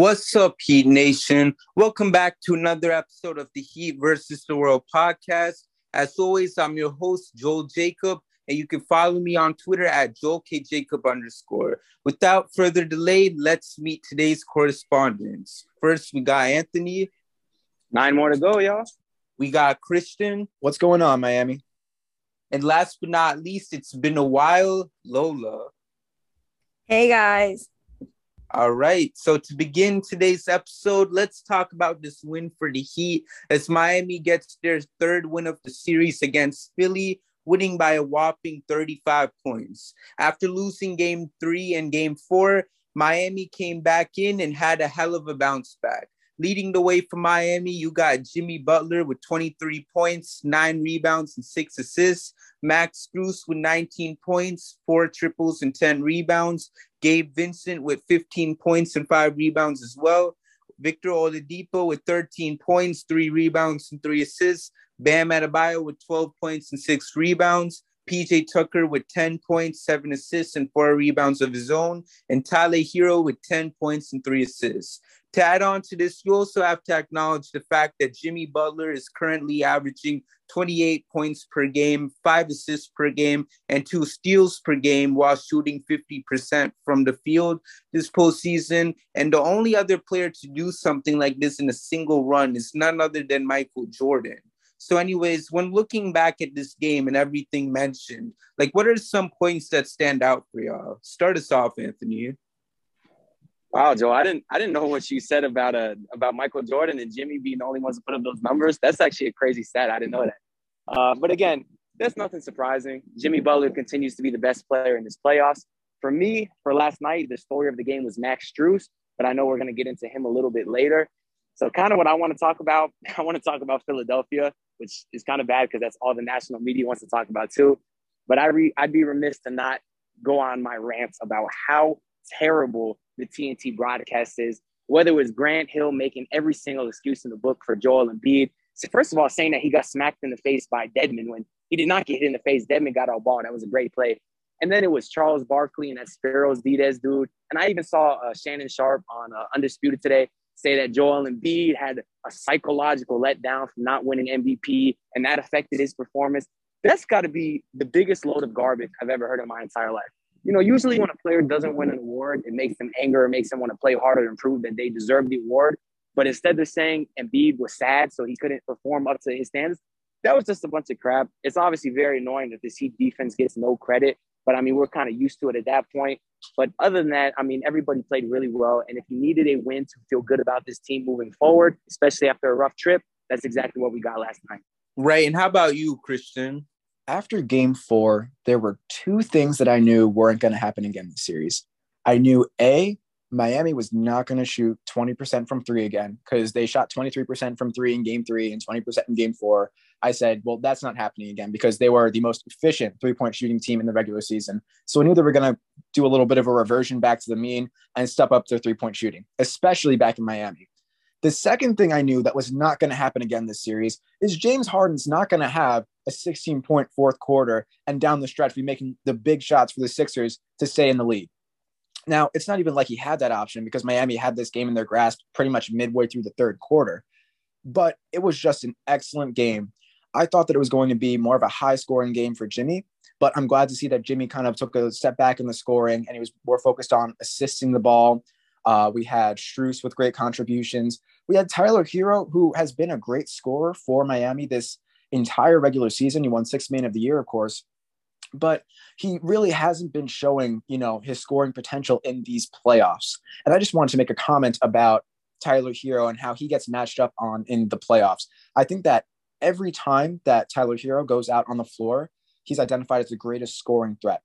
What's up, Heat Nation? Welcome back to another episode of the Heat versus the World podcast. As always, I'm your host, Joel Jacob, and you can follow me on Twitter at Joel K. Jacob underscore. Without further delay, let's meet today's correspondents. First, we got Anthony. Nine more to go, y'all. We got Christian. What's going on, Miami? And last but not least, it's been a while, Lola. Hey guys. All right. So to begin today's episode, let's talk about this win for the Heat as Miami gets their third win of the series against Philly, winning by a whopping 35 points. After losing game three and game four, Miami came back in and had a hell of a bounce back. Leading the way for Miami, you got Jimmy Butler with 23 points, nine rebounds, and six assists. Max Strus with 19 points, four triples, and 10 rebounds. Gabe Vincent with 15 points and five rebounds as well. Victor Oladipo with 13 points, three rebounds, and three assists. Bam Adebayo with 12 points and six rebounds. PJ Tucker with 10 points, seven assists, and four rebounds of his own. And Tyler Herro with 10 points and three assists. To add on to this, you also have to acknowledge the fact that Jimmy Butler is currently averaging 28 points per game, five assists per game, and two steals per game while shooting 50% from the field this postseason. And the only other player to do something like this in a single run is none other than Michael Jordan. So, anyways, when looking back at this game and everything mentioned, like what are some points that stand out for y'all? Start us off, Anthony. Wow, Joe, I didn't I didn't know what you said about uh about Michael Jordan and Jimmy being the only ones to put up those numbers. That's actually a crazy stat. I didn't know that. Uh, but again, that's nothing surprising. Jimmy Butler continues to be the best player in this playoffs. For me, for last night, the story of the game was Max Strus, but I know we're going to get into him a little bit later. So, kind of what I want to talk about, I want to talk about Philadelphia, which is kind of bad because that's all the national media wants to talk about too. But I re- I'd be remiss to not go on my rants about how terrible the TNT broadcast is, whether it was Grant Hill making every single excuse in the book for Joel Embiid. So first of all, saying that he got smacked in the face by Dedmon when he did not get hit in the face. Dedmon got all ball. That was a great play. And then it was Charles Barkley and that Spero Dedes dude. And I even saw uh, Shannon Sharpe on uh, Undisputed today say that Joel Embiid had a psychological letdown from not winning MVP and that affected his performance. That's got to be the biggest load of garbage I've ever heard in my entire life you know, usually when a player doesn't win an award, it makes them anger, it makes them want to play harder and prove that they deserve the award. But instead of saying Embiid was sad, so he couldn't perform up to his standards, that was just a bunch of crap. It's obviously very annoying that this Heat defense gets no credit, but I mean, we're kind of used to it at that point. But other than that, I mean, everybody played really well. And if you needed a win to feel good about this team moving forward, especially after a rough trip, that's exactly what we got last night. Right. And how about you, Christian? after game four, there were two things that I knew weren't going to happen again in the series. I knew A, Miami was not going to shoot 20% from three again because they shot 23% from three in game three and 20% in game four. I said, well, that's not happening again because they were the most efficient three point shooting team in the regular season. So I knew they were going to do a little bit of a reversion back to the mean and step up their three point shooting, especially back in Miami. The second thing I knew that was not going to happen again this series is James Harden's not going to have a 16 point fourth quarter and down the stretch be making the big shots for the Sixers to stay in the lead. Now, it's not even like he had that option because Miami had this game in their grasp pretty much midway through the third quarter. But it was just an excellent game. I thought that it was going to be more of a high scoring game for Jimmy, but I'm glad to see that Jimmy kind of took a step back in the scoring and he was more focused on assisting the ball, uh, we had Strus with great contributions. We had Tyler Herro, who has been a great scorer for Miami this entire regular season. He won six man of the year, of course, but he really hasn't been showing, you know, his scoring potential in these playoffs. And I just wanted to make a comment about Tyler Herro and how he gets matched up on in the playoffs. I think that every time that Tyler Herro goes out on the floor, he's identified as the greatest scoring threat.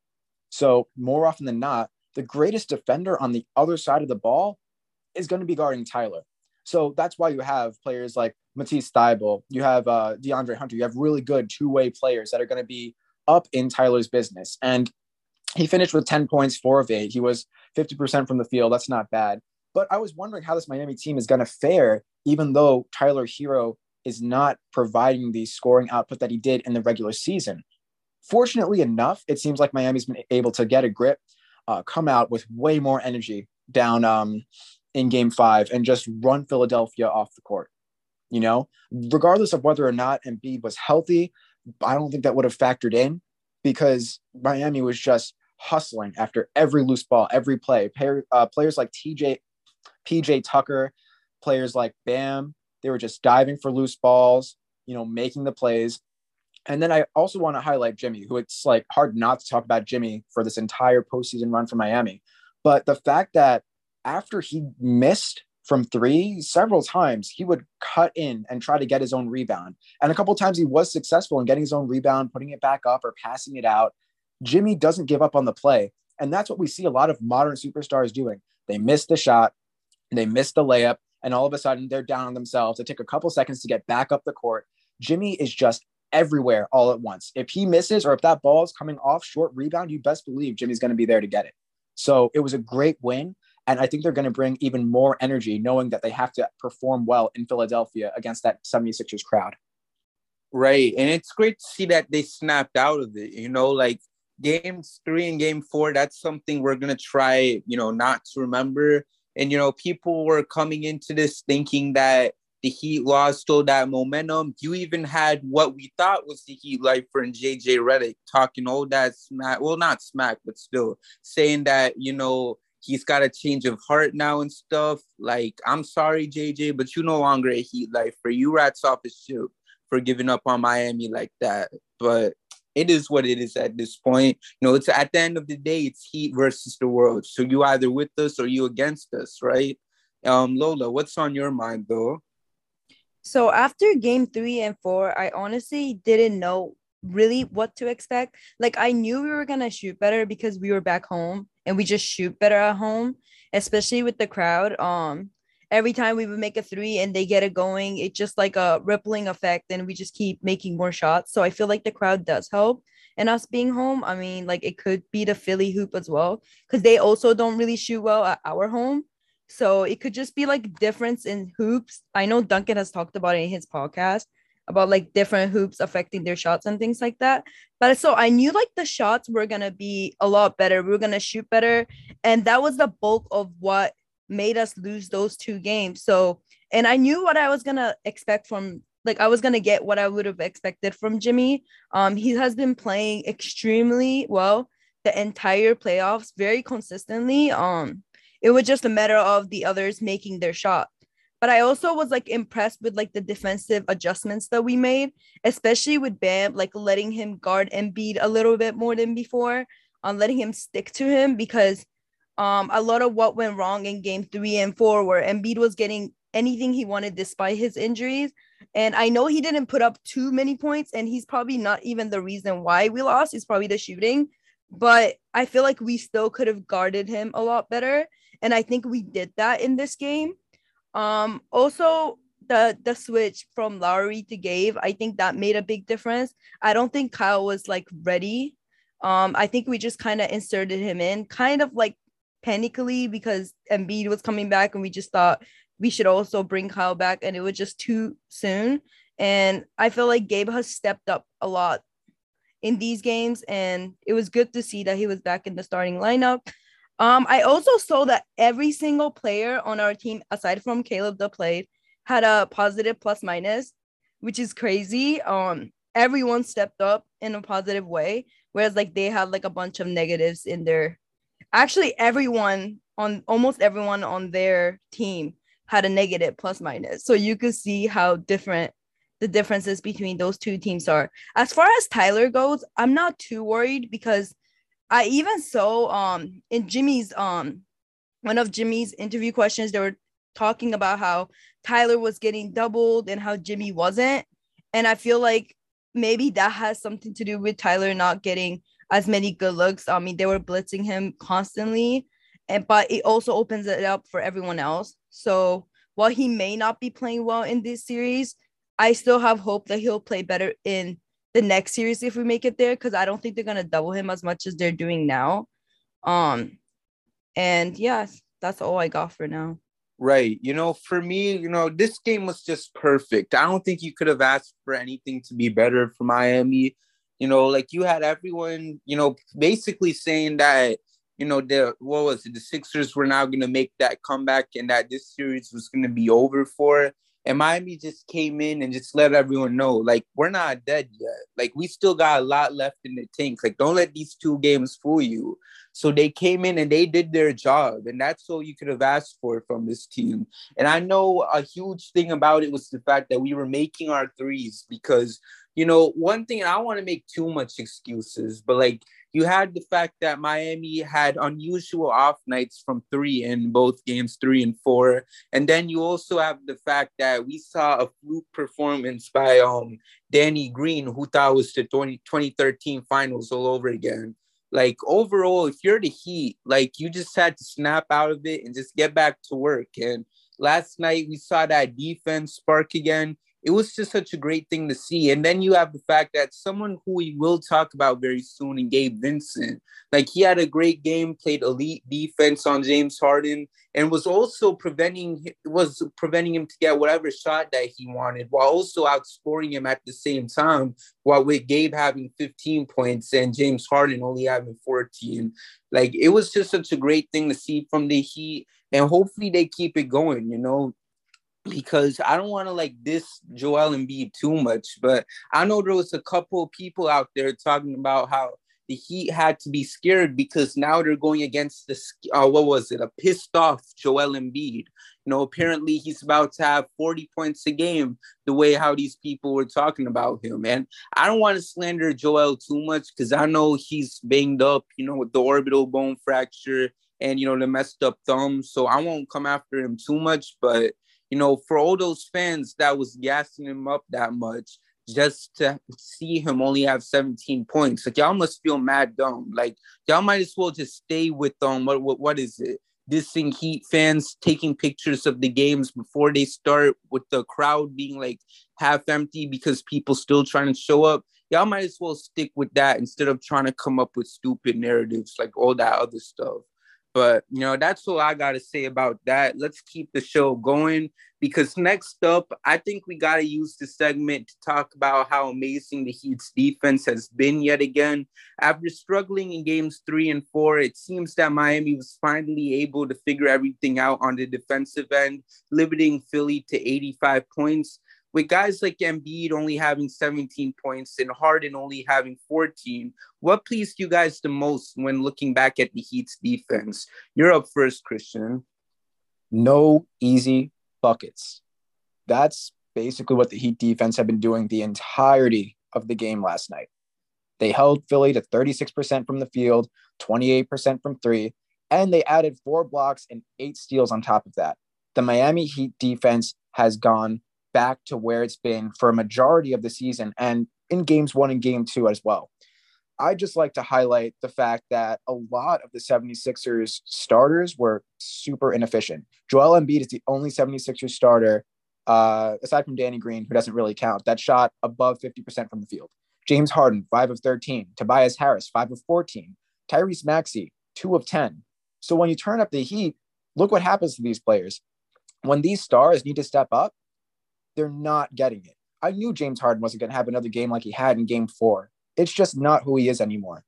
So more often than not, the greatest defender on the other side of the ball is going to be guarding Tyler. So that's why you have players like Matisse Thybulle, you have uh, DeAndre Hunter, you have really good two way players that are going to be up in Tyler's business. And he finished with 10 points, four of eight. He was 50% from the field. That's not bad. But I was wondering how this Miami team is going to fare, even though Tyler Herro is not providing the scoring output that he did in the regular season. Fortunately enough, it seems like Miami's been able to get a grip, uh, come out with way more energy down um, in game five and just run Philadelphia off the court. You know, regardless of whether or not Embiid was healthy, I don't think that would have factored in because Miami was just hustling after every loose ball, every play. Uh, players like TJ, PJ Tucker, players like Bam, they were just diving for loose balls, you know, making the plays. And then I also want to highlight Jimmy, who it's like hard not to talk about Jimmy for this entire postseason run for Miami. But the fact that after he missed from three several times, he would cut in and try to get his own rebound. And a couple times he was successful in getting his own rebound, putting it back up or passing it out. Jimmy doesn't give up on the play. And that's what we see a lot of modern superstars doing. They miss the shot, they miss the layup, and all of a sudden they're down on themselves. It take a couple seconds to get back up the court. Jimmy is just everywhere all at once. If he misses or if that ball is coming off short rebound, you best believe Jimmy's going to be there to get it. So it was a great win. And I think they're going to bring even more energy knowing that they have to perform well in Philadelphia against that 76ers crowd. Right. And it's great to see that they snapped out of it. You know, like games three and game four, that's something we're going to try, you know, not to remember. And, you know, people were coming into this thinking that the Heat lost all that momentum. You even had what we thought was the Heat lifer and JJ Redick talking all that smack. Well, not smack, but still saying that, you know, he's got a change of heart now and stuff. Like, I'm sorry, JJ, but you no longer a Heat life for You rats off his ship for giving up on Miami like that. But it is what it is at this point. You know, it's at the end of the day, it's Heat versus the world. So you either with us or you against us, right? Um, Lola, what's on your mind though? So after game three and four, I honestly didn't know really what to expect. Like I knew we were gonna shoot better because we were back home and we just shoot better at home, especially with the crowd. Um, every time we would make a three and they get it going, it's just like a rippling effect, and we just keep making more shots. So I feel like the crowd does help. And us being home, I mean, like it could be the Philly hoop as well, because they also don't really shoot well at our home. So it could just be like difference in hoops. I know Duncan has talked about it in his podcast about like different hoops affecting their shots and things like that. But so I knew like the shots were gonna be a lot better. We were gonna shoot better, and that was the bulk of what made us lose those two games. So, and I knew what I was gonna expect from like I was gonna get what I would have expected from Jimmy. Um, he has been playing extremely well the entire playoffs, very consistently. Um, it was just a matter of the others making their shot. But I also was like impressed with like the defensive adjustments that we made, especially with Bam, like letting him guard Embiid a little bit more than before, on letting him stick to him because um a lot of what went wrong in game three and four where Embiid was getting anything he wanted despite his injuries. And I know he didn't put up too many points, and he's probably not even the reason why we lost. It's probably the shooting. But I feel like we still could have guarded him a lot better. And I think we did that in this game. Um, also the the switch from Lowry to Gabe, I think that made a big difference. I don't think Kyle was like ready. Um, I think we just kind of inserted him in, kind of like panically because Embiid was coming back, and we just thought we should also bring Kyle back, and it was just too soon. And I feel like Gabe has stepped up a lot in these games, and it was good to see that he was back in the starting lineup. Um, I also saw that every single player on our team, aside from Caleb that played, had a positive plus minus, which is crazy. Um, everyone stepped up in a positive way, whereas like they had like a bunch of negatives in their. Actually, everyone on almost everyone on their team had a negative plus minus, so you could see how different the differences between those two teams are. As far as Tyler goes, I'm not too worried because I even saw um in Jimmy's um one of Jimmy's interview questions they were talking about how Tyler was getting doubled and how Jimmy wasn't. And I feel like maybe that has something to do with Tyler not getting as many good looks. I mean, they were blitzing him constantly, and but it also opens it up for everyone else. So while he may not be playing well in this series, I still have hope that he'll play better in the next series if we make it there because I don't think they're gonna double him as much as they're doing now. Um, and yeah, that's all I got for now. Right. You know, for me, you know, this game was just perfect. I don't think you could have asked for anything to be better for Miami. You know, like you had everyone, you know, basically saying that, you know, the what was it, the Sixers were now gonna make that comeback and that this series was gonna be over for. And Miami just came in and just let everyone know, like, we're not dead yet. Like, we still got a lot left in the tank. Like, don't let these two games fool you. So they came in and they did their job. And that's all you could have asked for from this team. And I know a huge thing about it was the fact that we were making our threes because, you know, one thing, I want to make too much excuses, but like, you had the fact that Miami had unusual off nights from three in both games three and four. And then you also have the fact that we saw a fluke performance by um Danny Green, who thought was the 20, 2013 finals all over again. Like overall, if you're the Heat, like you just had to snap out of it and just get back to work. And last night we saw that defense spark again it was just such a great thing to see. And then you have the fact that someone who we will talk about very soon, and Gabe Vincent, like he had a great game, played elite defense on James Harden, and was also preventing was preventing him to get whatever shot that he wanted, while also outscoring him at the same time. While with Gabe having 15 points and James Harden only having 14, like it was just such a great thing to see from the Heat, and hopefully they keep it going. You know, because I don't want to like diss Joel Embiid too much, but I know there was a couple people out there talking about how the Heat had to be scared because now they're going against the uh, what was it a pissed off Joel Embiid. You know, apparently he's about to have 40 points a game. The way how these people were talking about him, and I don't want to slander Joel too much because I know he's banged up. You know, with the orbital bone fracture and you know the messed up thumb, so I won't come after him too much, but you know, for all those fans that was gassing him up that much, just to see him only have 17 points, like y'all must feel mad dumb. Like y'all might as well just stay with um what what, what is it? Dissing Heat fans taking pictures of the games before they start with the crowd being like half empty because people still trying to show up. Y'all might as well stick with that instead of trying to come up with stupid narratives like all that other stuff. But you know, that's all I gotta say about that. Let's keep the show going because next up, I think we gotta use the segment to talk about how amazing the Heat's defense has been yet again. After struggling in games three and four, it seems that Miami was finally able to figure everything out on the defensive end, limiting Philly to 85 points with guys like Embiid only having 17 points and Harden only having 14, what pleased you guys the most when looking back at the Heat's defense? You're up first, Christian. No easy buckets. That's basically what the Heat defense have been doing the entirety of the game last night. They held Philly to 36% from the field, 28% from three, and they added four blocks and eight steals on top of that. The Miami Heat defense has gone back to where it's been for a majority of the season and in games one and game two as well. I just like to highlight the fact that a lot of the 76ers starters were super inefficient. Joel Embiid is the only 76ers starter, uh, aside from Danny Green, who doesn't really count, that shot above 50% from the field. James Harden, 5 of 13. Tobias Harris, 5 of 14. Tyrese Maxey, 2 of 10. So when you turn up the heat, look what happens to these players. When these stars need to step up, they're not getting it. I knew James Harden wasn't going to have another game like he had in game four. It's just not who he is anymore.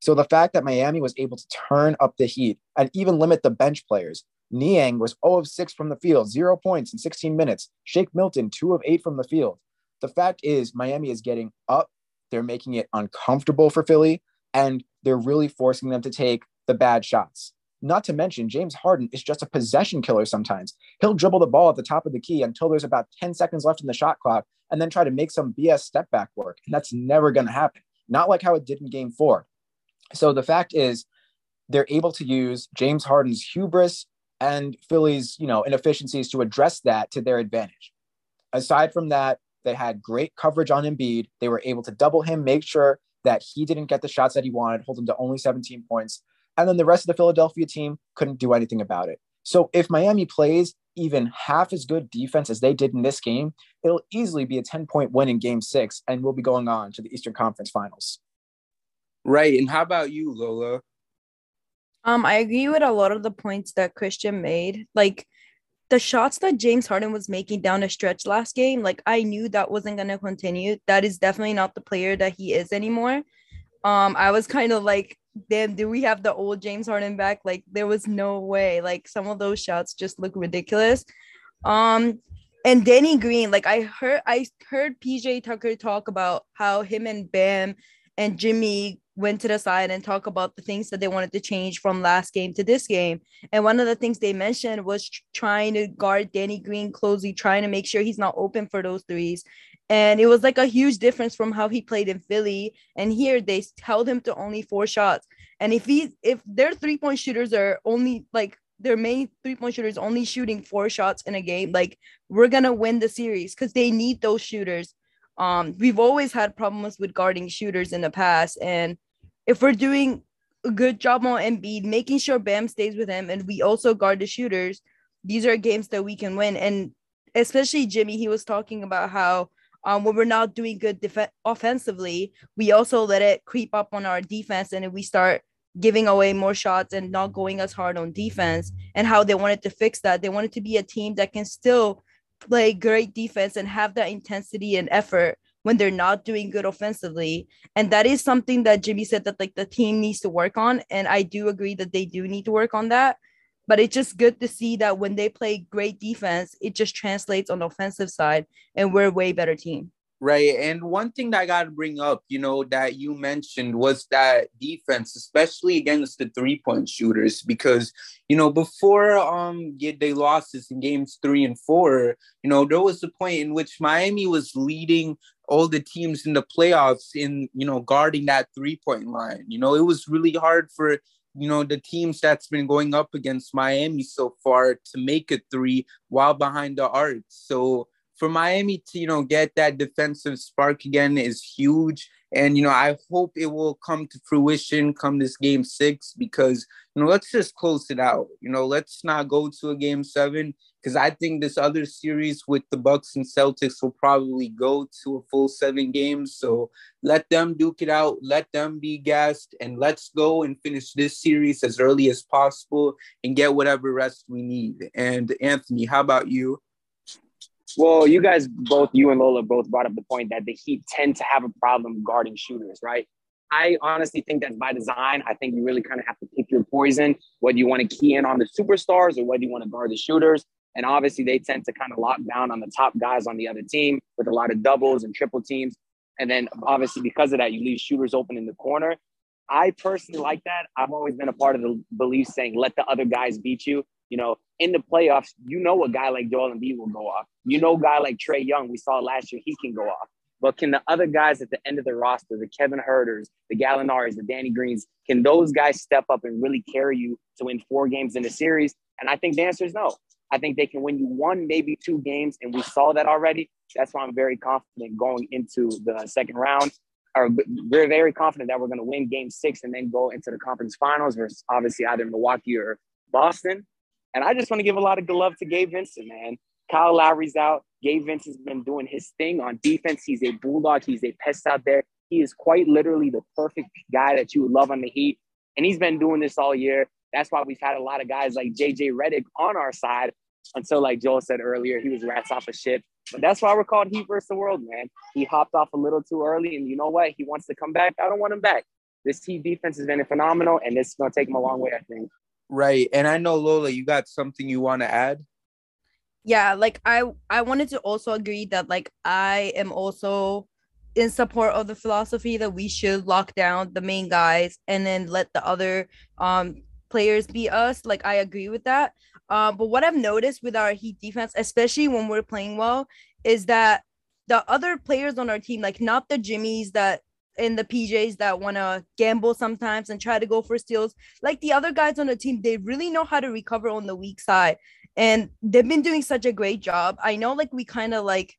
So the fact that Miami was able to turn up the heat and even limit the bench players, Niang was 0 of 6 from the field, zero points in 16 minutes. Shake Milton, 2 of 8 from the field. The fact is, Miami is getting up. They're making it uncomfortable for Philly, and they're really forcing them to take the bad shots. Not to mention, James Harden is just a possession killer sometimes. He'll dribble the ball at the top of the key until there's about 10 seconds left in the shot clock and then try to make some BS step back work. And that's never going to happen. Not like how it did in game four. So the fact is, they're able to use James Harden's hubris and Philly's, you know, inefficiencies to address that to their advantage. Aside from that, they had great coverage on Embiid. They were able to double him, make sure that he didn't get the shots that he wanted, hold him to only 17 points. And then the rest of the Philadelphia team couldn't do anything about it. So if Miami plays even half as good defense as they did in this game, it'll easily be a 10 point win in game six, and we'll be going on to the Eastern Conference Finals. Right. And how about you, Lola? Um, I agree with a lot of the points that Christian made. Like the shots that James Harden was making down the stretch last game, like I knew that wasn't gonna continue. That is definitely not the player that he is anymore. Um, I was kind of like, damn, do we have the old James Harden back? Like there was no way. Like some of those shots just look ridiculous. Um, and Danny Green, like I heard, I heard PJ Tucker talk about how him and Bam and Jimmy went to the side and talk about the things that they wanted to change from last game to this game. And one of the things they mentioned was trying to guard Danny Green closely, trying to make sure he's not open for those threes. And it was like a huge difference from how he played in Philly. And here they held him to only four shots. And if he if their three point shooters are only like their main three point shooters only shooting four shots in a game, like we're gonna win the series because they need those shooters. Um, we've always had problems with guarding shooters in the past, and if we're doing a good job on Embiid, making sure Bam stays with him, and we also guard the shooters, these are games that we can win. And especially Jimmy, he was talking about how um, when we're not doing good def- offensively, we also let it creep up on our defense, and we start giving away more shots and not going as hard on defense. And how they wanted to fix that, they wanted to be a team that can still play great defense and have that intensity and effort when they're not doing good offensively. And that is something that Jimmy said that like the team needs to work on. And I do agree that they do need to work on that. But it's just good to see that when they play great defense, it just translates on the offensive side and we're a way better team. Right. And one thing that I got to bring up, you know, that you mentioned was that defense, especially against the three point shooters, because, you know, before um they lost this in games three and four, you know, there was a point in which Miami was leading all the teams in the playoffs in, you know, guarding that three point line. You know, it was really hard for you know the teams that's been going up against Miami so far to make a three while behind the arc. So for Miami to you know get that defensive spark again is huge. And you know, I hope it will come to fruition come this game six because you know, let's just close it out. You know, let's not go to a game seven because I think this other series with the Bucks and Celtics will probably go to a full seven games. So let them duke it out, let them be gassed, and let's go and finish this series as early as possible and get whatever rest we need. And Anthony, how about you? Well, you guys both, you and Lola both brought up the point that the Heat tend to have a problem guarding shooters, right? I honestly think that's by design. I think you really kind of have to pick your poison, whether you want to key in on the superstars or whether you want to guard the shooters. And obviously, they tend to kind of lock down on the top guys on the other team with a lot of doubles and triple teams. And then obviously, because of that, you leave shooters open in the corner. I personally like that. I've always been a part of the belief saying, let the other guys beat you. You know, in the playoffs, you know a guy like Joel Embiid will go off. You know, a guy like Trae Young, we saw last year, he can go off. But can the other guys at the end of the roster, the Kevin Huerters, the Gallinari's, the Danny Greens, can those guys step up and really carry you to win four games in a series? And I think the answer is no. I think they can win you one, maybe two games, and we saw that already. That's why I'm very confident going into the second round. Or we're very confident that we're going to win Game Six and then go into the conference finals versus obviously either Milwaukee or Boston. And I just want to give a lot of good love to Gabe Vincent, man. Kyle Lowry's out. Gabe Vincent's been doing his thing on defense. He's a bulldog. He's a pest out there. He is quite literally the perfect guy that you would love on the Heat. And he's been doing this all year. That's why we've had a lot of guys like JJ Redick on our side until, like Joel said earlier, he was rats off a ship. But that's why we're called Heat versus the world, man. He hopped off a little too early. And you know what? He wants to come back. I don't want him back. This Heat defense has been phenomenal. And this is going to take him a long way, I think. Right. And I know Lola, you got something you want to add? Yeah, like I I wanted to also agree that like I am also in support of the philosophy that we should lock down the main guys and then let the other um players be us. Like I agree with that. Uh, but what I've noticed with our Heat defense, especially when we're playing well, is that the other players on our team, like not the Jimmys that in the PJs that want to gamble sometimes and try to go for steals. Like the other guys on the team, they really know how to recover on the weak side. And they've been doing such a great job. I know like we kind of like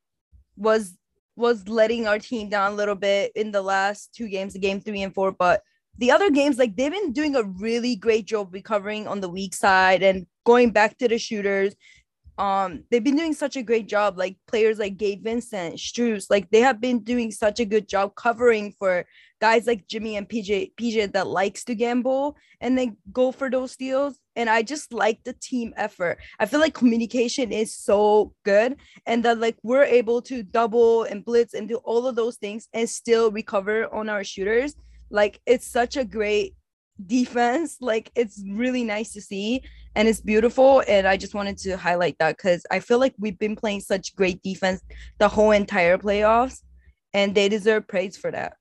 was was letting our team down a little bit in the last two games, game three and four, but the other games, like they've been doing a really great job recovering on the weak side and going back to the shooters. Um they've been doing such a great job like players like gabe vincent Strus, like they have been doing such a good job covering for guys like jimmy and pj pj that likes to gamble and then go for those steals. And i just like the team effort. I feel like communication is so good and that like we're able to double and blitz and do all of those things and still recover on our shooters like it's such a great defense like it's really nice to see and it's beautiful. And I just wanted to highlight that because I feel like we've been playing such great defense the whole entire playoffs, and they deserve praise for that.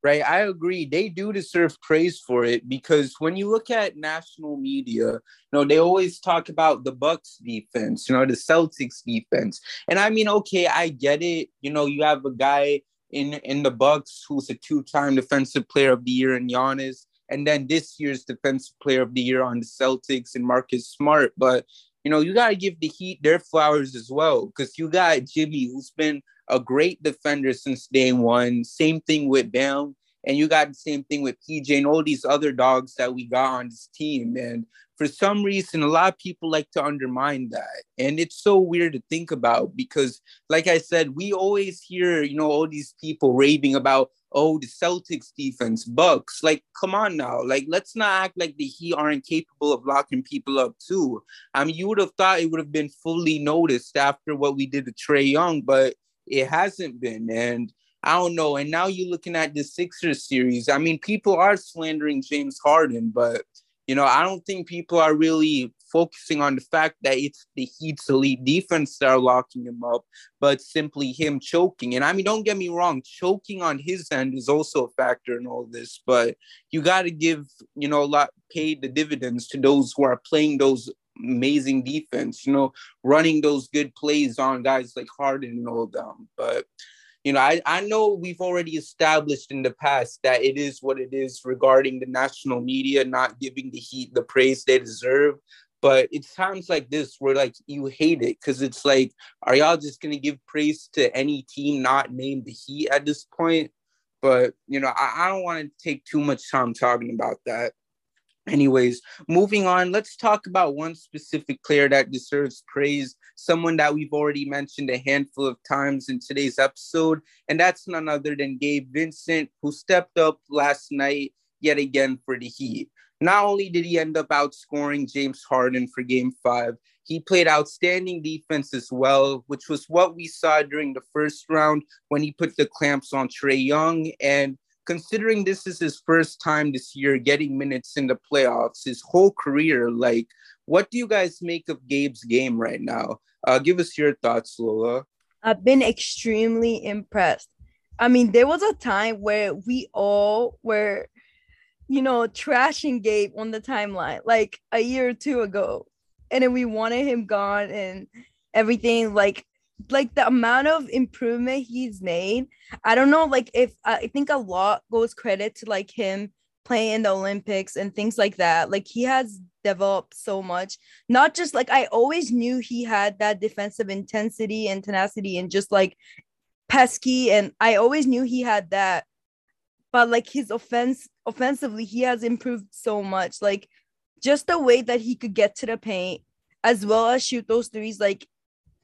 Right, I agree. They do deserve praise for it because when you look at national media, you know, they always talk about the Bucks defense, you know, the Celtics defense. And I mean, okay, I get it. You know, you have a guy in in the Bucks who's a two-time defensive player of the year in Giannis and then this year's defensive player of the year on the Celtics and Marcus Smart. But you know, you gotta give the Heat their flowers as well, because you got Jimmy, who's been a great defender since day one. Same thing with Bam. And you got the same thing with PJ and all these other dogs that we got on this team. And for some reason, a lot of people like to undermine that. And it's so weird to think about because, like I said, we always hear, you know, all these people raving about, oh, the Celtics defense, Bucks. Like, come on now. Like, let's not act like the Heat aren't capable of locking people up too. I mean, you would have thought it would have been fully noticed after what we did to Trae Young, but it hasn't been. And I don't know. And now you're looking at the Sixers series. I mean, people are slandering James Harden, but you know, I don't think people are really focusing on the fact that it's the Heat's elite defense that are locking him up, but simply him choking. And I mean, don't get me wrong, choking on his end is also a factor in all this, but you got to give, you know, a lot, pay the dividends to those who are playing those amazing defense, you know, running those good plays on guys like Harden and all them. But you know, I, I know we've already established in the past that it is what it is regarding the national media not giving the Heat the praise they deserve. But it's times like this where like you hate it because it's like, are y'all just gonna give praise to any team not named the Heat at this point? But you know, I, I don't want to take too much time talking about that. Anyways, moving on, let's talk about one specific player that deserves praise, someone that we've already mentioned a handful of times in today's episode, and that's none other than Gabe Vincent, who stepped up last night yet again for the Heat. Not only did he end up outscoring James Harden for game five, he played outstanding defense as well, which was what we saw during the first round when he put the clamps on Trae Young. And considering this is his first time this year getting minutes in the playoffs, his whole career, like, what do you guys make of Gabe's game right now? Uh, give us your thoughts, Lola. I've been extremely impressed. I mean, there was a time where we all were, you know, trashing Gabe on the timeline, like a year or two ago. And then we wanted him gone and everything. Like, like the amount of improvement he's made i don't know like if i think a lot goes credit to like him playing in the olympics and things like that. Like he has developed so much. Not just like i always knew he had that defensive intensity and tenacity and just like pesky and i always knew he had that. But like his offense offensively he has improved so much. Like just the way that he could get to the paint as well as shoot those threes like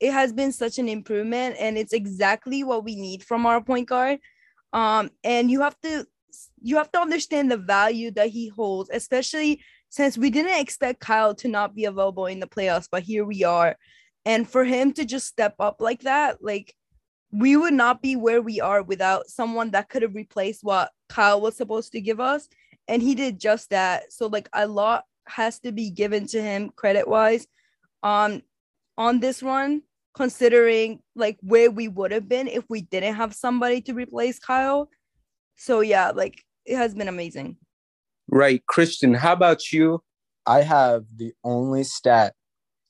it has been such an improvement and it's exactly what we need from our point guard. Um and you have to you have to understand the value that he holds especially since we didn't expect Kyle to not be available in the playoffs but here we are. And for him to just step up like that like we would not be where we are without someone that could have replaced what Kyle was supposed to give us. And he did just that. So like a lot has to be given to him credit wise um on this run, considering like where we would have been if we didn't have somebody to replace Kyle. So yeah, like it has been amazing. Right. Christian, how about you? I have the only stat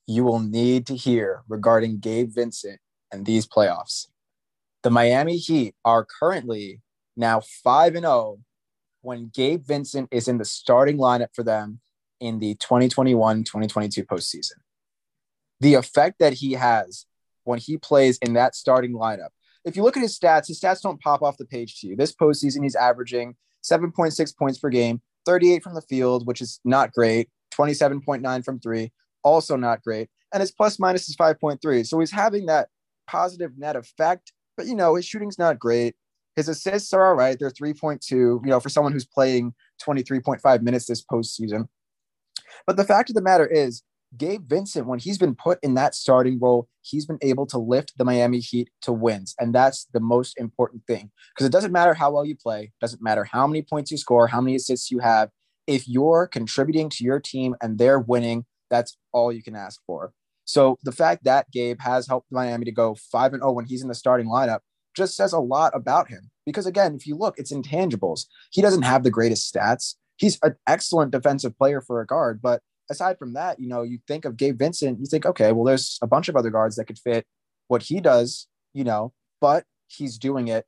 you will need to hear regarding Gabe Vincent and these playoffs. The Miami Heat are currently now 5 and 0 when Gabe Vincent is in the starting lineup for them in the 2021-2022 postseason the effect that he has when he plays in that starting lineup. If you look at his stats, his stats don't pop off the page to you. This postseason, he's averaging 7.6 points per game, 38 from the field, which is not great, 27.9 from three, also not great. and his plus minus is 5.3. So he's having that positive net effect, but you know, his shooting's not great. His assists are all right. They're 3.2, you know, for someone who's playing 23.5 minutes this postseason. But the fact of the matter is, Gabe Vincent, when he's been put in that starting role, he's been able to lift the Miami Heat to wins. And that's the most important thing because it doesn't matter how well you play, doesn't matter how many points you score, how many assists you have. If you're contributing to your team and they're winning, that's all you can ask for. So the fact that Gabe has helped Miami to go 5 and 0 when he's in the starting lineup just says a lot about him. Because again, if you look, it's intangibles. He doesn't have the greatest stats. He's an excellent defensive player for a guard, but aside from that, you know, you think of Gabe Vincent, you think, okay, well, there's a bunch of other guards that could fit what he does, you know, but he's doing it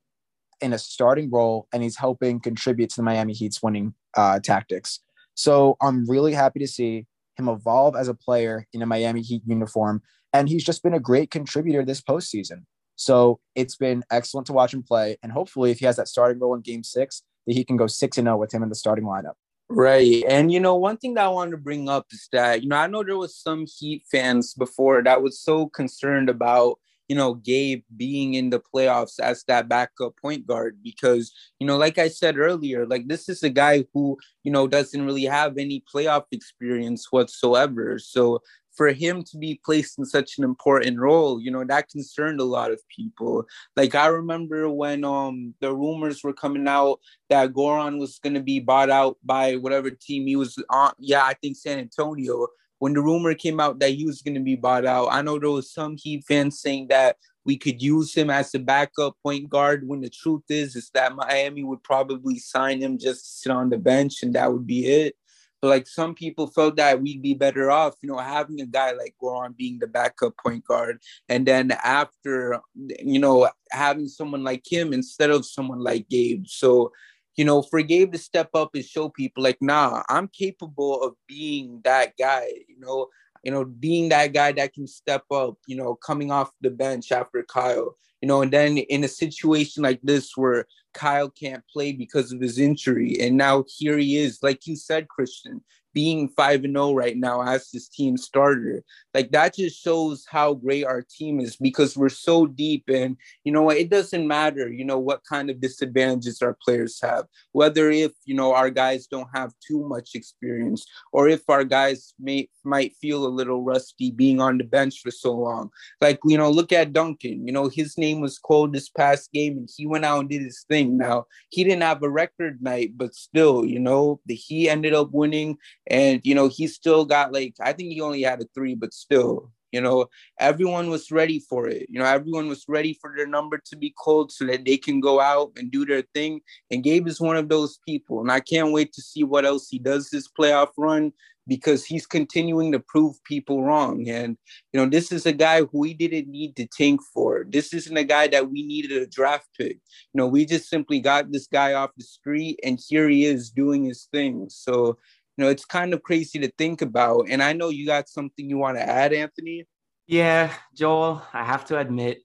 in a starting role and he's helping contribute to the Miami Heat's winning uh, tactics. So I'm really happy to see him evolve as a player in a Miami Heat uniform. And he's just been a great contributor this postseason. So it's been excellent to watch him play. And hopefully, if he has that starting role in game six, that he can go 6 and 0 with him in the starting lineup. Right. And you know, one thing that I wanted to bring up is that, you know, I know there was some Heat fans before that was so concerned about, you know, Gabe being in the playoffs as that backup point guard because, you know, like I said earlier, like this is a guy who, you know, doesn't really have any playoff experience whatsoever. So for him to be placed in such an important role, you know, that concerned a lot of people. Like I remember when um the rumors were coming out that Goran was gonna be bought out by whatever team he was on. Yeah, I think San Antonio. When the rumor came out that he was gonna be bought out, I know there was some Heat fans saying that we could use him as a backup point guard. When the truth is, is that Miami would probably sign him just to sit on the bench and that would be it. But like some people felt that we'd be better off, you know, having a guy like Goran being the backup point guard. And then after, you know, having someone like him instead of someone like Gabe. So, you know, for Gabe to step up and show people like, nah, I'm capable of being that guy, you know, you know, being that guy that can step up, you know, coming off the bench after Kyle, you know, and then in a situation like this where Kyle can't play because of his injury. And now here he is, like you said, Christian, being 5 and 0 right now as his team starter. Like that just shows how great our team is because we're so deep and you know it doesn't matter, you know, what kind of disadvantages our players have, whether if you know our guys don't have too much experience or if our guys may might feel a little rusty being on the bench for so long. Like, you know, look at Duncan, you know, his name was called this past game and he went out and did his thing. Now he didn't have a record night, but still, you know, the he ended up winning and, you know, he still got like, I think he only had a three, but still, you know, everyone was ready for it. You know, everyone was ready for their number to be called so that they can go out and do their thing. And Gabe is one of those people. And I can't wait to see what else he does this playoff run because he's continuing to prove people wrong. And, you know, this is a guy who we didn't need to tank for. This isn't a guy that we needed a draft pick. You know, we just simply got this guy off the street and here he is doing his thing. So, you know, it's kind of crazy to think about. And I know you got something you want to add, Anthony. Yeah, Joel, I have to admit,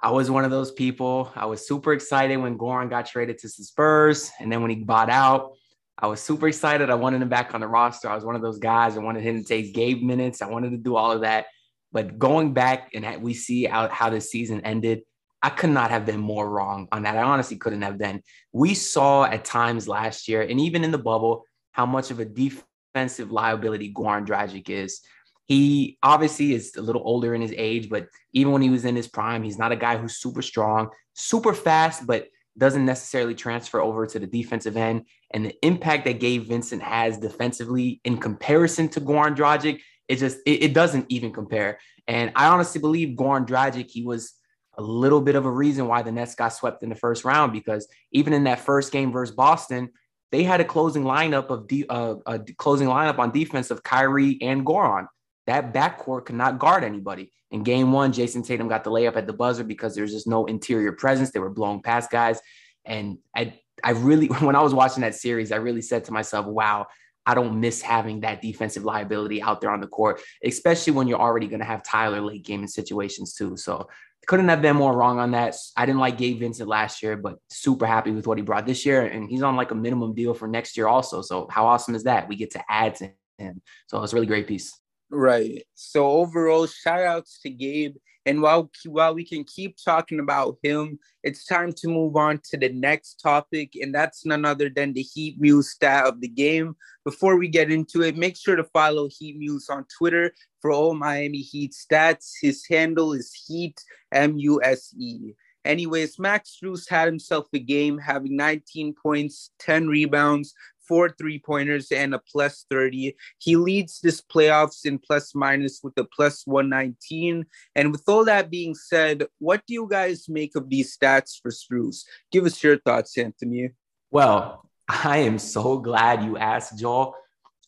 I was one of those people. I was super excited when Goran got traded to the Spurs. And then when he bought out, I was super excited. I wanted him back on the roster. I was one of those guys. I wanted him to take Gabe minutes. I wanted to do all of that. But going back and we see how, how this season ended, I could not have been more wrong on that. I honestly couldn't have been. We saw at times last year, and even in the bubble, how much of a defensive liability Goran Dragic is. He obviously is a little older in his age, but even when he was in his prime, he's not a guy who's super strong, super fast, but doesn't necessarily transfer over to the defensive end. And the impact that Gabe Vincent has defensively in comparison to Goran Dragic, it just it, it doesn't even compare. And I honestly believe Goran Dragic, he was a little bit of a reason why the Nets got swept in the first round because even in that first game versus Boston, they had a closing lineup of de- uh, a closing lineup on defense of Kyrie and Goran. That backcourt could not guard anybody. In game one, Jayson Tatum got the layup at the buzzer because there's just no interior presence. They were blowing past guys. And I, I really, when I was watching that series, I really said to myself, wow, I don't miss having that defensive liability out there on the court, especially when you're already going to have Tyler late game in situations too. So couldn't have been more wrong on that. I didn't like Gabe Vincent last year, but super happy with what he brought this year. And he's on like a minimum deal for next year also. So how awesome is that? We get to add to him. So it's a really great piece. Right. So overall, shout outs to Gabe. And while while we can keep talking about him, it's time to move on to the next topic, and that's none other than the Heat Muse stat of the game. Before we get into it, make sure to follow Heat Muse on Twitter for all Miami Heat stats. His handle is Heat M U S E. Anyways, Max Strus had himself a game, having 19 points, 10 rebounds, four three pointers and a plus 30. He leads this playoffs in plus minus with a plus 119. And with all that being said, what do you guys make of these stats for Strus? Give us your thoughts, Anthony. Well, I am so glad you asked, Joel.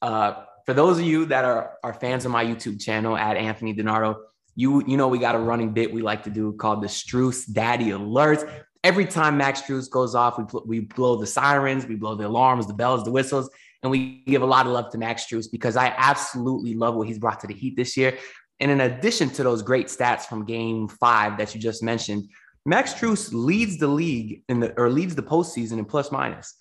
Uh, for those of you that are, are fans of my YouTube channel at Anthony Denardo, you you know we got a running bit we like to do called the Strus Daddy Alert every time Max Strus goes off, we, we blow the sirens, we blow the alarms, the bells, the whistles, and we give a lot of love to Max Strus because I absolutely love what he's brought to the Heat this year. And in addition to those great stats from game five that you just mentioned, Max Strus leads the league in the or leads the postseason in plus minus,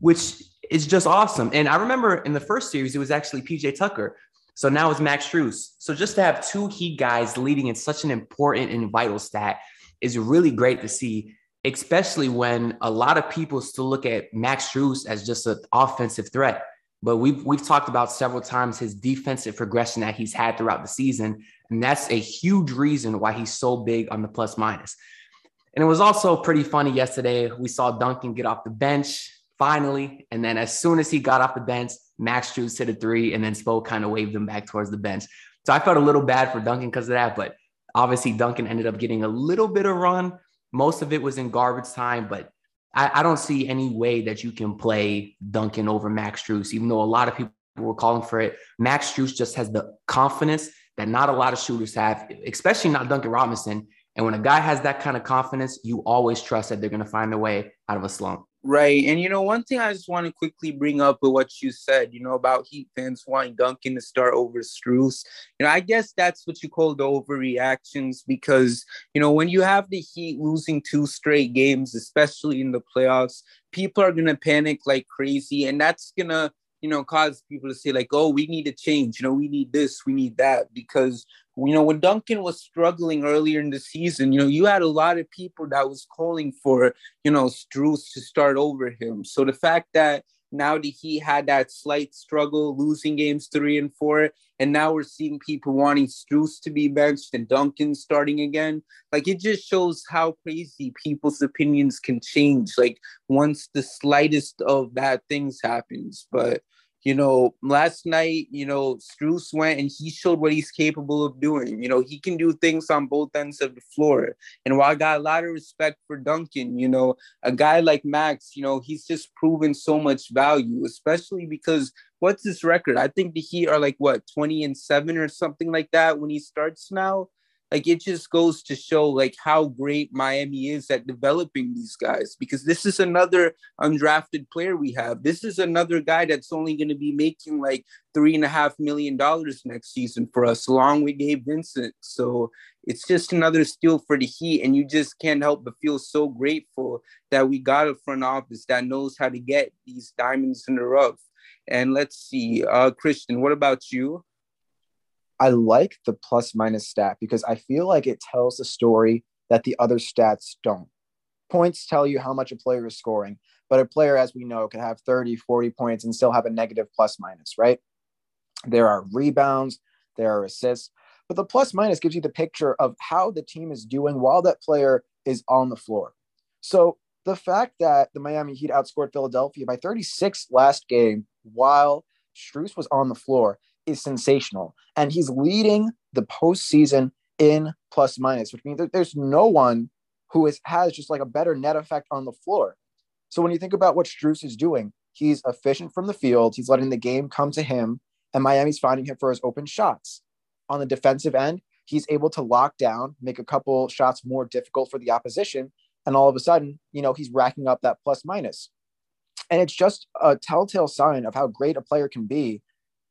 which is just awesome. And I remember in the first series, it was actually PJ Tucker. So now it's Max Strus. So just to have two Heat guys leading in such an important and vital stat is really great to see especially when a lot of people still look at Max Strus as just an offensive threat. But we've we've talked about several times his defensive progression that he's had throughout the season, and that's a huge reason why he's so big on the plus minus. And it was also pretty funny yesterday. We saw Duncan get off the bench finally, and then as soon as he got off the bench, Max Strus hit a three, and then Spo kind of waved him back towards the bench. So I felt a little bad for Duncan because of that, but obviously Duncan ended up getting a little bit of run most of it was in garbage time, but I, I don't see any way that you can play Duncan over Max Strus, even though a lot of people were calling for it. Max Strus just has the confidence that not a lot of shooters have, especially not Duncan Robinson. And when a guy has that kind of confidence, you always trust that they're going to find a way out of a slump. Right. And you know, one thing I just want to quickly bring up with what you said, you know, about Heat fans wanting Duncan to start over Strus. You know, I guess that's what you call the overreactions because, you know, when you have the Heat losing two straight games, especially in the playoffs, people are gonna panic like crazy, and that's gonna you know, cause people to say like, "Oh, we need to change." You know, we need this, we need that, because you know when Duncan was struggling earlier in the season, you know, you had a lot of people that was calling for you know Strus to start over him. So the fact that now that he had that slight struggle, losing games three and four, and now we're seeing people wanting Strus to be benched and Duncan starting again. Like it just shows how crazy people's opinions can change. Like once the slightest of bad things happens, but you know, last night, you know, Strus went and he showed what he's capable of doing. You know, he can do things on both ends of the floor. And while I got a lot of respect for Duncan, you know, a guy like Max, you know, he's just proven so much value, especially because what's his record? I think the Heat are like what 20 and 7 or something like that when he starts now like it just goes to show like how great Miami is at developing these guys because this is another undrafted player we have. This is another guy that's only going to be making like three and a half million dollars next season for us, along with Gabe Vincent. So it's just another steal for the Heat, and you just can't help but feel so grateful that we got a front office that knows how to get these diamonds in the rough. And let's see, uh, Christian, what about you? I like the plus minus stat because I feel like it tells the story that the other stats don't. Points tell you how much a player is scoring, but a player, as we know, can have 30, 40 points and still have a negative plus minus, right? There are rebounds, there are assists, but the plus minus gives you the picture of how the team is doing while that player is on the floor. So the fact that the Miami Heat outscored Philadelphia by 36 last game while Strus was on the floor is sensational. And he's leading the postseason in plus minus, which means that there's no one who is, has just like a better net effect on the floor. So when you think about what Strus is doing, he's efficient from the field. He's letting the game come to him, and Miami's finding him for his open shots. On the defensive end, he's able to lock down, make a couple shots more difficult for the opposition, and all of a sudden, you know, he's racking up that plus minus. And it's just a telltale sign of how great a player can be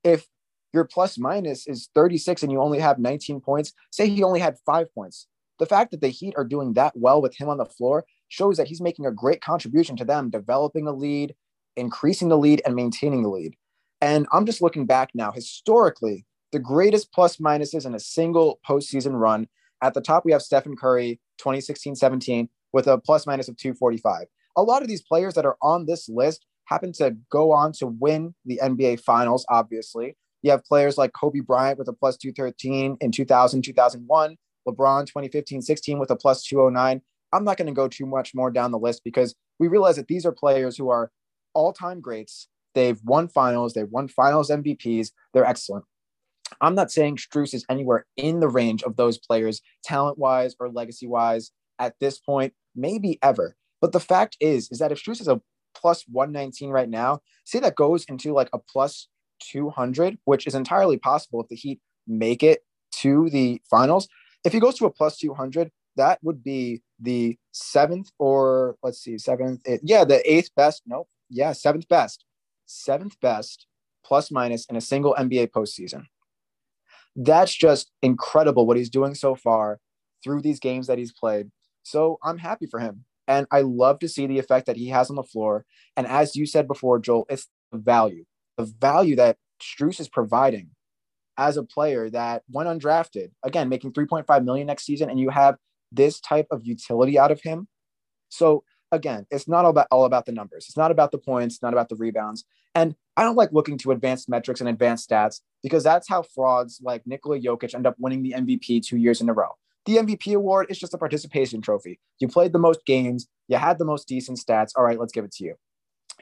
if your plus minus is 36 and you only have 19 points, say he only had five points. The fact that the Heat are doing that well with him on the floor shows that he's making a great contribution to them, developing a lead, increasing the lead, and maintaining the lead. And I'm just looking back now. Historically, the greatest plus minuses in a single postseason run. At the top, we have Stephen Curry, 2016 17, with a plus minus of 245. A lot of these players that are on this list happen to go on to win the NBA Finals, obviously. You have players like Kobe Bryant with a plus 213 in 2000, 2001, LeBron 2015 16 with a plus 209. I'm not going to go too much more down the list because we realize that these are players who are all time greats. They've won finals, they've won finals MVPs, they're excellent. I'm not saying Strus is anywhere in the range of those players, talent wise or legacy wise, at this point, maybe ever. But the fact is, is that if Strus is a plus 119 right now, say that goes into like a plus 200, which is entirely possible if the Heat make it to the finals. If he goes to a plus 200, that would be the seventh or let's see, seventh, eighth, yeah, the eighth best. Nope. Yeah, seventh best. Seventh best plus minus in a single NBA postseason. That's just incredible what he's doing so far through these games that he's played. So I'm happy for him. And I love to see the effect that he has on the floor. And as you said before, Joel, it's value, value that Strus is providing as a player that went undrafted, again, making 3.5 million next season, and you have this type of utility out of him. So again, it's not all about all about the numbers. It's not about the points, not about the rebounds. And I don't like looking to advanced metrics and advanced stats because that's how frauds like Nikola Jokic end up winning the MVP two years in a row. The MVP award is just a participation trophy. You played the most games, you had the most decent stats. All right, let's give it to you.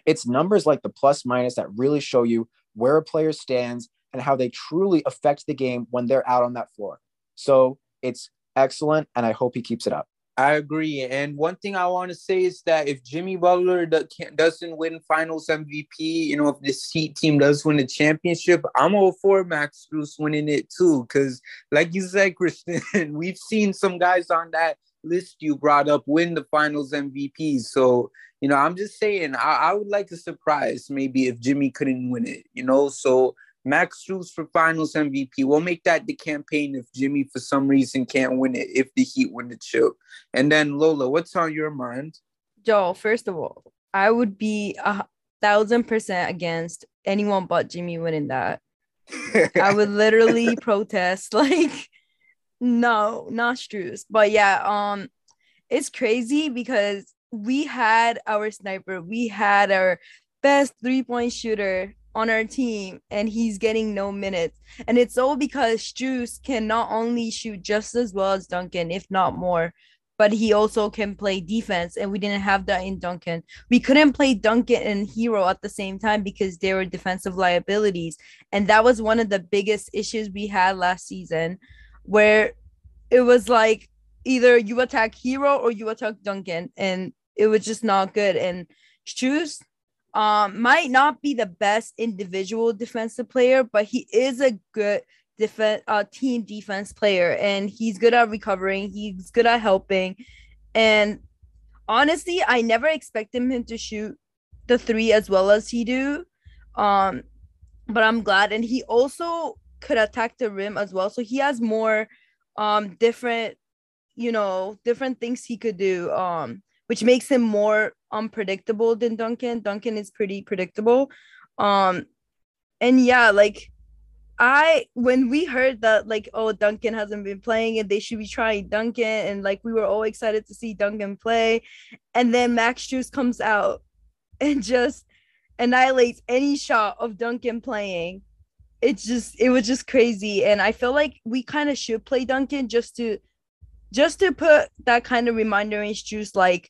It's numbers like the plus minus that really show you where a player stands and how they truly affect the game when they're out on that floor. So it's excellent, and I hope he keeps it up. I agree. And one thing I want to say is that if Jimmy Butler doesn't win Finals MVP, you know, if this Heat team does win the championship, I'm all for Max Strus winning it too. Because, like you said, Christian, we've seen some guys on that list you brought up win the Finals MVP. So, you know, I'm just saying, I, I would like a surprise maybe if Jimmy couldn't win it, you know. So, Max Strus for Finals MVP. We'll make that the campaign if Jimmy for some reason can't win it, if the Heat win the chip. And then Lola, what's on your mind? Joe, first of all, I would be a thousand percent against anyone but Jimmy winning that. I would literally protest like no, not Strus. But yeah, um, it's crazy because we had our sniper, we had our best three-point shooter on our team and he's getting no minutes. And it's all because Strus can not only shoot just as well as Duncan, if not more, but he also can play defense. And we didn't have that in Duncan. We couldn't play Duncan and Herro at the same time because they were defensive liabilities. And that was one of the biggest issues we had last season, where it was like either you attack Herro or you attack Duncan. And it was just not good. And Strus um might not be the best individual defensive player, but he is a good defense uh team defense player and he's good at recovering, he's good at helping. And honestly, I never expected him to shoot the three as well as he do. Um but I'm glad and he also could attack the rim as well. So he has more um different you know different things he could do um which makes him more unpredictable than Duncan. Duncan is pretty predictable. Um and yeah, like I when we heard that like oh Duncan hasn't been playing and they should be trying Duncan and like we were all excited to see Duncan play and then Max Juice comes out and just annihilates any shot of Duncan playing. It's just it was just crazy and I feel like we kind of should play Duncan just to just to put that kind of reminder in Juice, like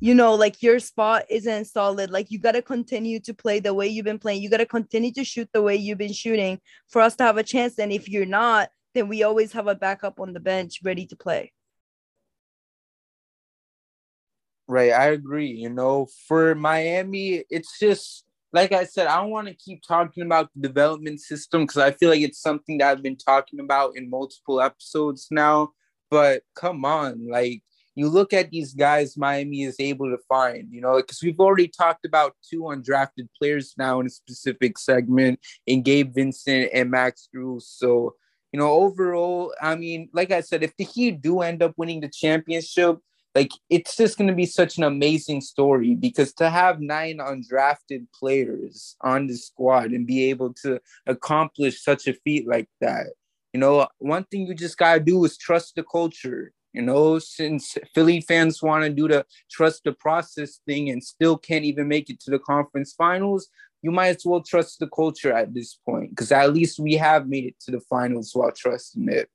you know like your spot isn't solid. Like you got to continue to play the way you've been playing. You got to continue to shoot the way you've been shooting for us to have a chance. And if you're not then we always have a backup on the bench ready to play. Right i agree. You know for miami it's just like i said i don't want to keep talking about the development system because i feel like it's something that i've been talking about in multiple episodes now. But come on like you look at these guys Miami is able to find, you know, because we've already talked about two undrafted players now in a specific segment in Gabe Vincent and Max Strus. So, you know, overall, I mean, like I said, if the Heat do end up winning the championship, like it's just going to be such an amazing story because to have nine undrafted players on the squad and be able to accomplish such a feat like that you know one thing you just got to do is trust the culture you know since philly fans want to do the trust the process thing and still can't even make it to the conference finals you might as well trust the culture at this point because at least we have made it to the finals while trusting it.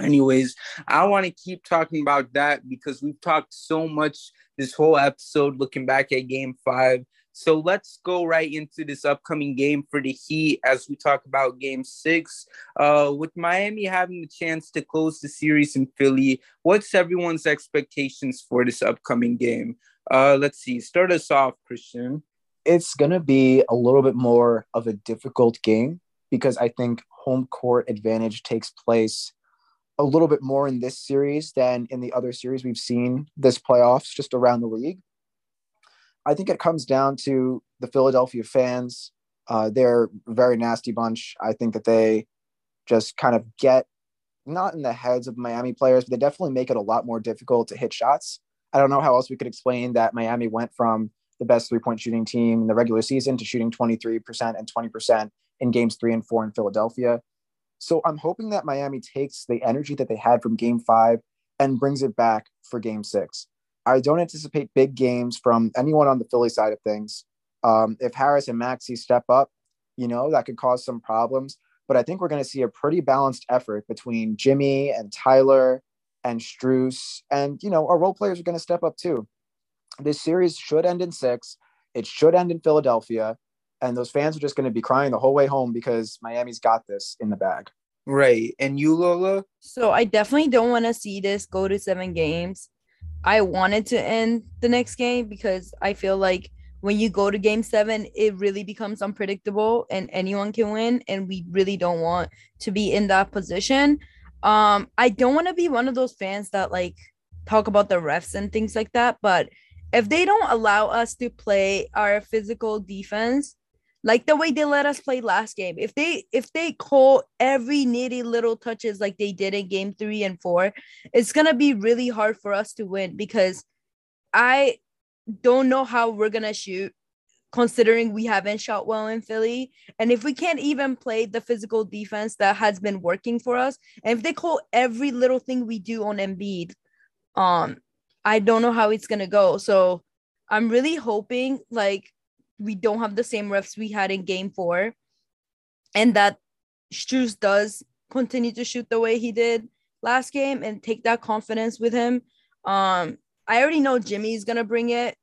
Anyways i want to keep talking about that because we've talked so much this whole episode looking back at game five so let's go right into this upcoming game for the heat as we talk about game six. Uh, with miami having the chance to close the series in philly what's everyone's expectations for this upcoming game? Uh, let's see. Start us off christian. It's going to be a little bit more of a difficult game because i think home court advantage takes place a little bit more in this series than in the other series we've seen this playoffs just around the league. I think it comes down to the Philadelphia fans. Uh, they're a very nasty bunch. I think that they just kind of get not in the heads of Miami players, but they definitely make it a lot more difficult to hit shots. I don't know how else we could explain that Miami went from the best three point shooting team in the regular season to shooting 23% and 20% in games three and four in Philadelphia. So I'm hoping that Miami takes the energy that they had from game five and brings it back for game six. I don't anticipate big games from anyone on the Philly side of things. Um, if Harris and Maxey step up, you know, that could cause some problems. But I think we're going to see a pretty balanced effort between Jimmy and Tyler and Strus. And, you know, our role players are going to step up too. This series should end in six. It should end in Philadelphia and those fans are just going to be crying the whole way home because Miami's got this in the bag. Right. And you, Lola? So I definitely don't want to see this go to seven games. I wanted to end the next game because I feel like when you go to game seven, it really becomes unpredictable and anyone can win. And we really don't want to be in that position. Um, I don't want to be one of those fans that like talk about the refs and things like that. But if they don't allow us to play our physical defense, like the way they let us play last game. If they if they call every nitty little touches like they did in game three and four, it's gonna be really hard for us to win because I don't know how we're gonna shoot considering we haven't shot well in Philly. And if we can't even play the physical defense that has been working for us, and if they call every little thing we do on Embiid, um, I don't know how it's gonna go. So I'm really hoping like we don't have the same refs we had in game four. And that Strus does continue to shoot the way he did last game and take that confidence with him. Um, I already know Jimmy's gonna bring it.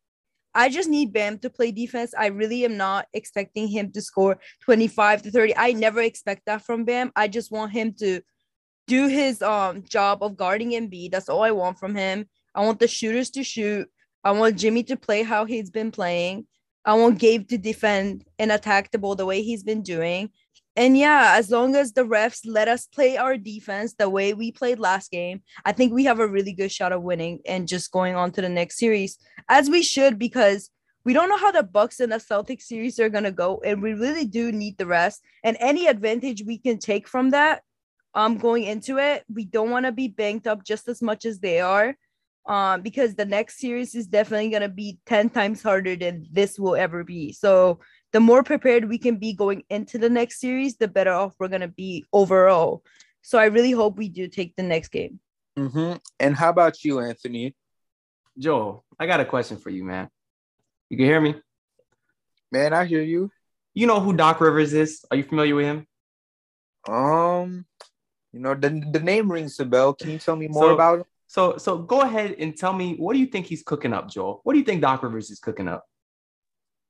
I just need Bam to play defense. I really am not expecting him to score 25 to 30. I never expect that from Bam. I just want him to do his um job of guarding Embiid. That's all I want from him. I want the shooters to shoot. I want Jimmy to play how he's been playing. I want Gabe to defend and attack the ball the way he's been doing. And yeah, as long as the refs let us play our defense the way we played last game, I think we have a really good shot of winning and just going on to the next series, as we should, because we don't know how the Bucks and the Celtics series are gonna go, and we really do need the rest. And any advantage we can take from that, um, going into it, we don't want to be banked up just as much as they are um, because the next series is definitely going to be 10 times harder than this will ever be. So the more prepared we can be going into the next series, the better off we're going to be overall. So I really hope we do take the next game. Mm-hmm. And how about you, Anthony? Joel, I got a question for you, man. You can hear me? Man, I hear you. You know who Doc Rivers is? Are you familiar with him? Um, you know, the, the name rings a bell. Can you tell me more so, about him? So so go ahead and tell me what do you think he's cooking up, Joel? What do you think Doc Rivers is cooking up?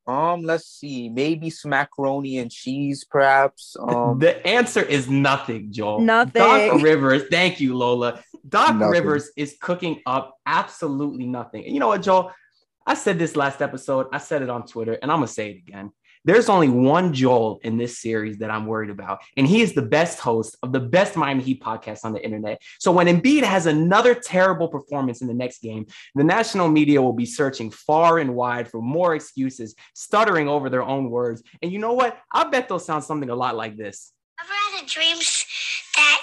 Um, let's see, maybe some macaroni and cheese, perhaps. Um, the answer is nothing, Joel. Nothing. Doc Rivers, thank you, Lola. Doc nothing. Rivers is cooking up absolutely nothing. And you know what, Joel? I said this last episode. I said it on Twitter, and I'm gonna say it again. There's only one Joel in this series that I'm worried about, and he is the best host of the best Miami Heat podcast on the internet. So when Embiid has another terrible performance in the next game, the national media will be searching far and wide for more excuses, stuttering over their own words. And you know what? I bet they'll sound something a lot like this. Ever had a dreams that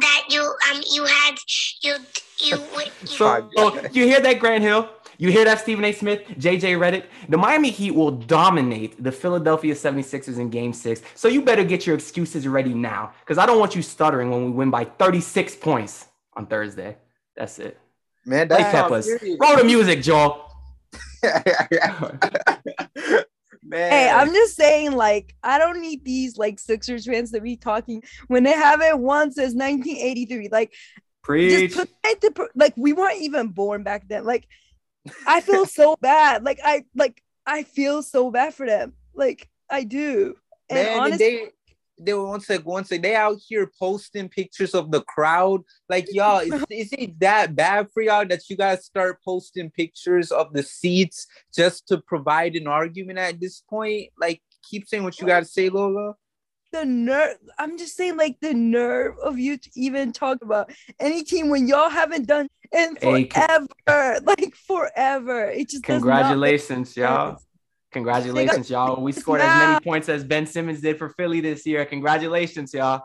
that you um you had you you would So oh, you hear that, Grant Hill? You hear that, Stephen A. Smith, JJ Redick? The Miami Heat will dominate the Philadelphia 76ers in game six. So you better get your excuses ready now because I don't want you stuttering when we win by 36 points on Thursday. That's it. Man, Play that's peppers. Roll the music, Joel. Man. Hey, I'm just saying, like, I don't need these like Sixers fans to be talking when they haven't won since 1983. Like, Preach. just put it like we weren't even born back then. Like, I feel so bad. Like, I like I feel so bad for them. Like, I do. And man, and they they were once like once like, they out here posting pictures of the crowd. Like y'all, is, is it that bad for y'all that you guys start posting pictures of the seats just to provide an argument at this point? Like, keep saying what you gotta say, Lola. The nerve. I'm just saying, like, the nerve of you to even talk about any team when y'all haven't done in Hey, con- forever. like, forever. It just does not make Congratulations, y'all. Congratulations, y'all. We scored as many points as Ben Simmons did for Philly this year. Congratulations, y'all.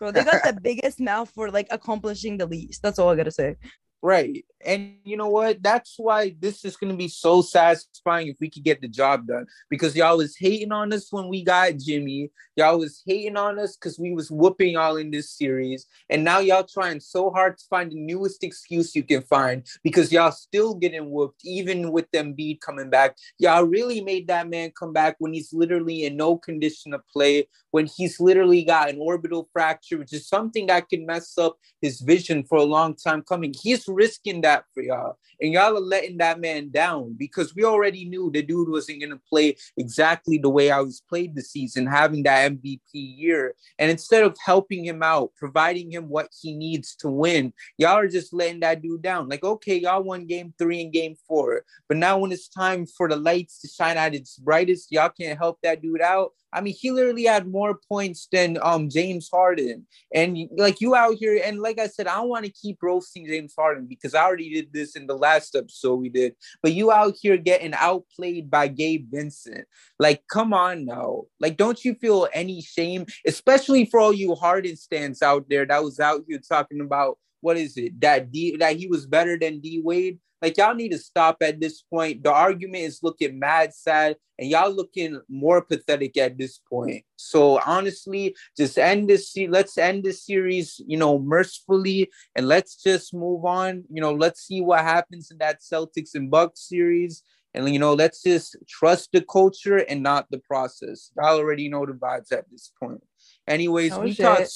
Bro, they got the biggest mouth for like accomplishing the least. That's all I gotta say. Right. And you know what? That's why this is going to be so satisfying if we could get the job done. Because y'all was hating on us when we got Jimmy. Y'all was hating on us because we was whooping y'all in this series. And now y'all trying so hard to find the newest excuse you can find because y'all still getting whooped, even with Embiid coming back. Y'all really made that man come back when he's literally in no condition to play, when he's literally got an orbital fracture, which is something that can mess up his vision for a long time coming. He's risking that for y'all. And y'all are letting that man down because we already knew the dude wasn't going to play exactly the way I was played this season, having that MVP year. And instead of helping him out, providing him what he needs to win, y'all are just letting that dude down. Like, okay, y'all won game three and game four. But now when it's time for the lights to shine at its brightest, y'all can't help that dude out. I mean, he literally had more points than um James Harden. And like you out here, and like I said, I want to keep roasting James Harden because I already did this in the last episode we did. But you out here getting outplayed by Gabe Vincent. Like, come on now. Like, don't you feel any shame, especially for all you Harden stands out there that was out here talking about what is it that D that he was better than D Wade? Like y'all need to stop at this point. The argument is looking mad sad, and y'all looking more pathetic at this point. So honestly, just end this. Let's end this series, you know, mercifully, and let's just move on. You know, let's see what happens in that Celtics and Bucks series, and you know, let's just trust the culture and not the process. Y'all already know the vibes at this point. Anyways, Oh, we shit. talked.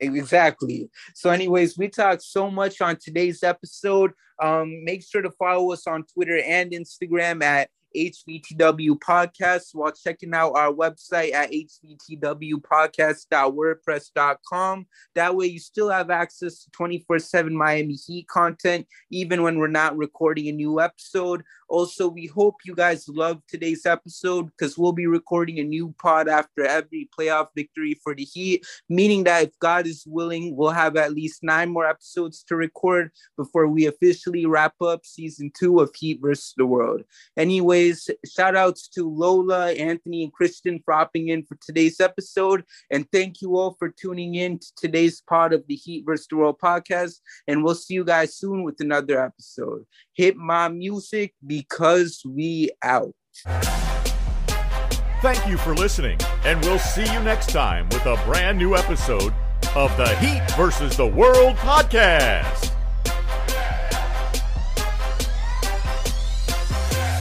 Exactly. So, anyways, we talked so much on today's episode. Um, make sure to follow us on Twitter and Instagram at HVTW Podcast while checking out our website at HVTWpodcast.wordpress.com. That way, you still have access to 24 7 Miami Heat content, even when we're not recording a new episode. Also, we hope you guys love today's episode because we'll be recording a new pod after every playoff victory for the Heat, meaning that if God is willing, we'll have at least nine more episodes to record before we officially wrap up season two of Heat versus the World. Anyways, shout outs to Lola, Anthony, and Christian for hopping in for today's episode. And thank you all for tuning in to today's pod of the Heat versus the World podcast. And we'll see you guys soon with another episode. Hit my music because we out. Thank you for listening, and we'll see you next time with a brand new episode of the Heat versus the World podcast.